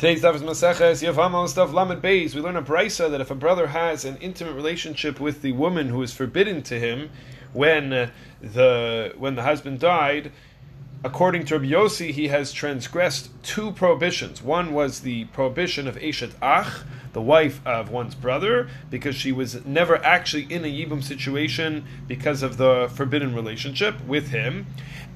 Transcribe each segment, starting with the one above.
Today's daf is Maseches Yevamos Daf Lamed Beis. We learn a brisa that if a brother has an intimate relationship with the woman who is forbidden to him when uh, the when the husband died, according to Rabbi Yossi, he has transgressed two prohibitions. One was the prohibition of Eshet Ach, the wife of one's brother, because she was never actually in a Yibum situation because of the forbidden relationship with him,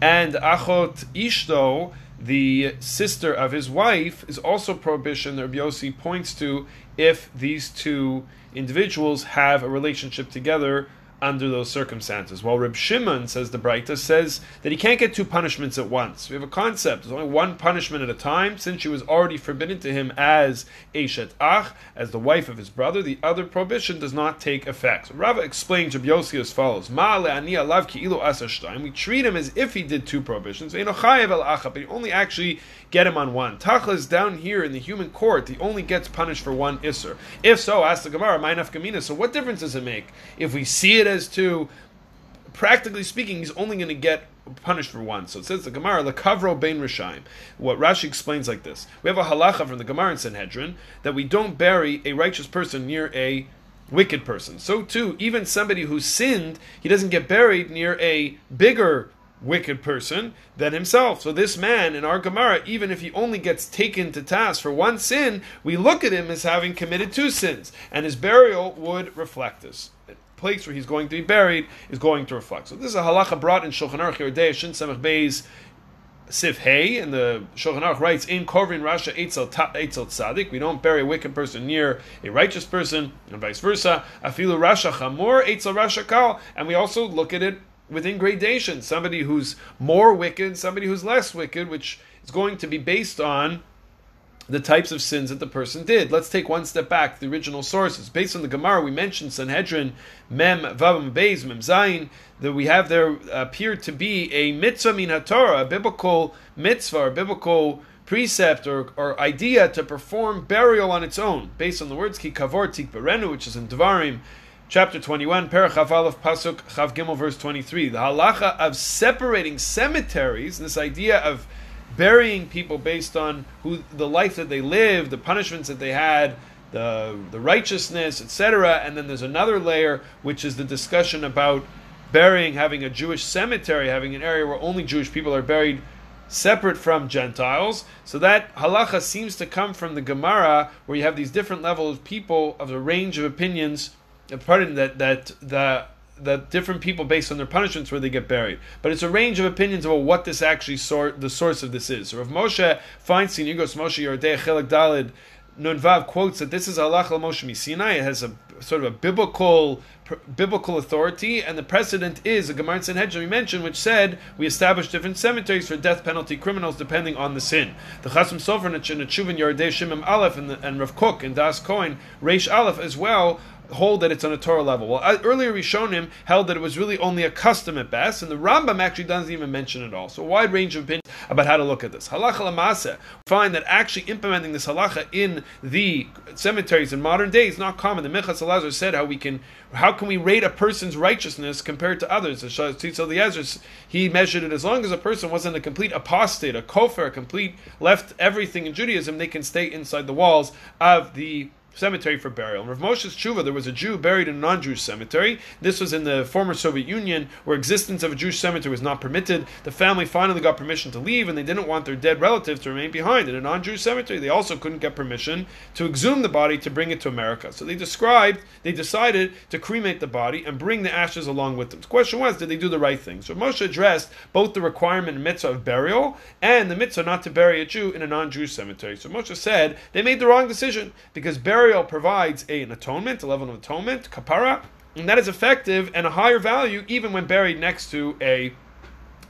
and Achot Ishto the sister of his wife is also prohibition. That Rabbi Yossi points to if these two individuals have a relationship together under those circumstances. While Reb Shimon says the Breita says that he can't get two punishments at once. We have a concept. There's only one punishment at a time. Since she was already forbidden to him as Eshet Ach, as the wife of his brother, the other prohibition does not take effect. Rava explains Reb Yossi as follows: We treat him as if he did two prohibitions, but only actually get him on one. Tachlis down here in the human court, he only gets punished for one isser. If so, ask the Gemara, Gamina. So what difference does it make if we see it as to Practically speaking, he's only going to get punished for one. So it says the Gemara, Lekavro Bein Rishaim. What Rashi explains like this: We have a halacha from the Gemara in Sanhedrin that we don't bury a righteous person near a wicked person. So too, even somebody who sinned, he doesn't get buried near a bigger wicked person than himself. So this man in our Gemara, even if he only gets taken to task for one sin, we look at him as having committed two sins, and his burial would reflect this. Place where he's going to be buried is going to reflect. So this is a halacha brought in Shulchan Aruch Yerdei Shin Samech Beis Sif Hey, and the Shulchan Aruch writes in Korvin Rasha Eitzel Tzadik. We don't bury a wicked person near a righteous person, and vice versa. Afilu Rasha Chamor Eitzel Rasha Kal, and we also look at it within gradation. Somebody who's more wicked, somebody who's less wicked, which is going to be based on the types of sins that the person did. Let's take one step back. The original sources, based on the Gemara, we mentioned Sanhedrin, Mem Vavam Beis Mem Zayin. That we have there appeared to be a mitzvah min Torah, a biblical mitzvah, a biblical precept or, or idea to perform burial on its own, based on the words ki kavor tik berenu, which is in Devarim chapter 21, Perach Aleph Pasuk Chav Gimel, verse 23. The halacha of separating cemeteries, this idea of burying people based on who the life that they lived, the punishments that they had, the the righteousness, etc. And then there's another layer which is the discussion about burying, having a Jewish cemetery, having an area where only Jewish people are buried separate from Gentiles. So that halacha seems to come from the Gemara, where you have these different levels of people of a range of opinions pardon that that the that different people based on their punishments where they get buried. But it's a range of opinions about what this actually sort the source of this is. So if Moshe Feinstein, Igros Moshe Yordei Chelik Dalid Nunvav quotes that this is Allah al Moshe Sinai. It has a sort of a biblical biblical authority, and the precedent is a Gemara Sanhedrin we mentioned, which said we established different cemeteries for death penalty criminals depending on the sin. The Chasam Sofer and Chuvin Yardei Shimim Aleph and, and Rav Kook and Das Cohen Reish Aleph as well hold that it's on a Torah level. Well, uh, earlier Rishonim held that it was really only a custom at best, and the Rambam actually doesn't even mention it all. So a wide range of opinions about how to look at this. Halacha lamase find that actually implementing this halacha in the cemeteries in modern day is not common. The Minchas Elazar said how we can, how can we rate a person's righteousness compared to others? The the he measured it as long as a person wasn't a complete apostate, a kofer, a complete left everything in Judaism, they can stay inside the walls of the cemetery for burial. In Rav Moshe's tshuva, there was a Jew buried in a non-Jewish cemetery. This was in the former Soviet Union, where existence of a Jewish cemetery was not permitted. The family finally got permission to leave, and they didn't want their dead relatives to remain behind in a non-Jewish cemetery. They also couldn't get permission to exhume the body to bring it to America. So they described, they decided to cremate the body and bring the ashes along with them. The question was, did they do the right thing? So Moshe addressed both the requirement and mitzvah of burial and the mitzvah not to bury a Jew in a non-Jewish cemetery. So Moshe said they made the wrong decision because burial burial provides a, an atonement, a level of atonement, kapara, and that is effective and a higher value even when buried next to a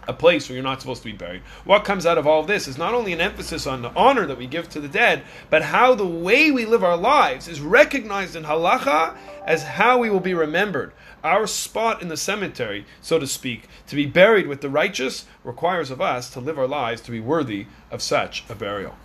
a place where you're not supposed to be buried. What comes out of all of this is not only an emphasis on the honor that we give to the dead, but how the way we live our lives is recognized in halacha as how we will be remembered. Our spot in the cemetery, so to speak, to be buried with the righteous, requires of us to live our lives to be worthy of such a burial.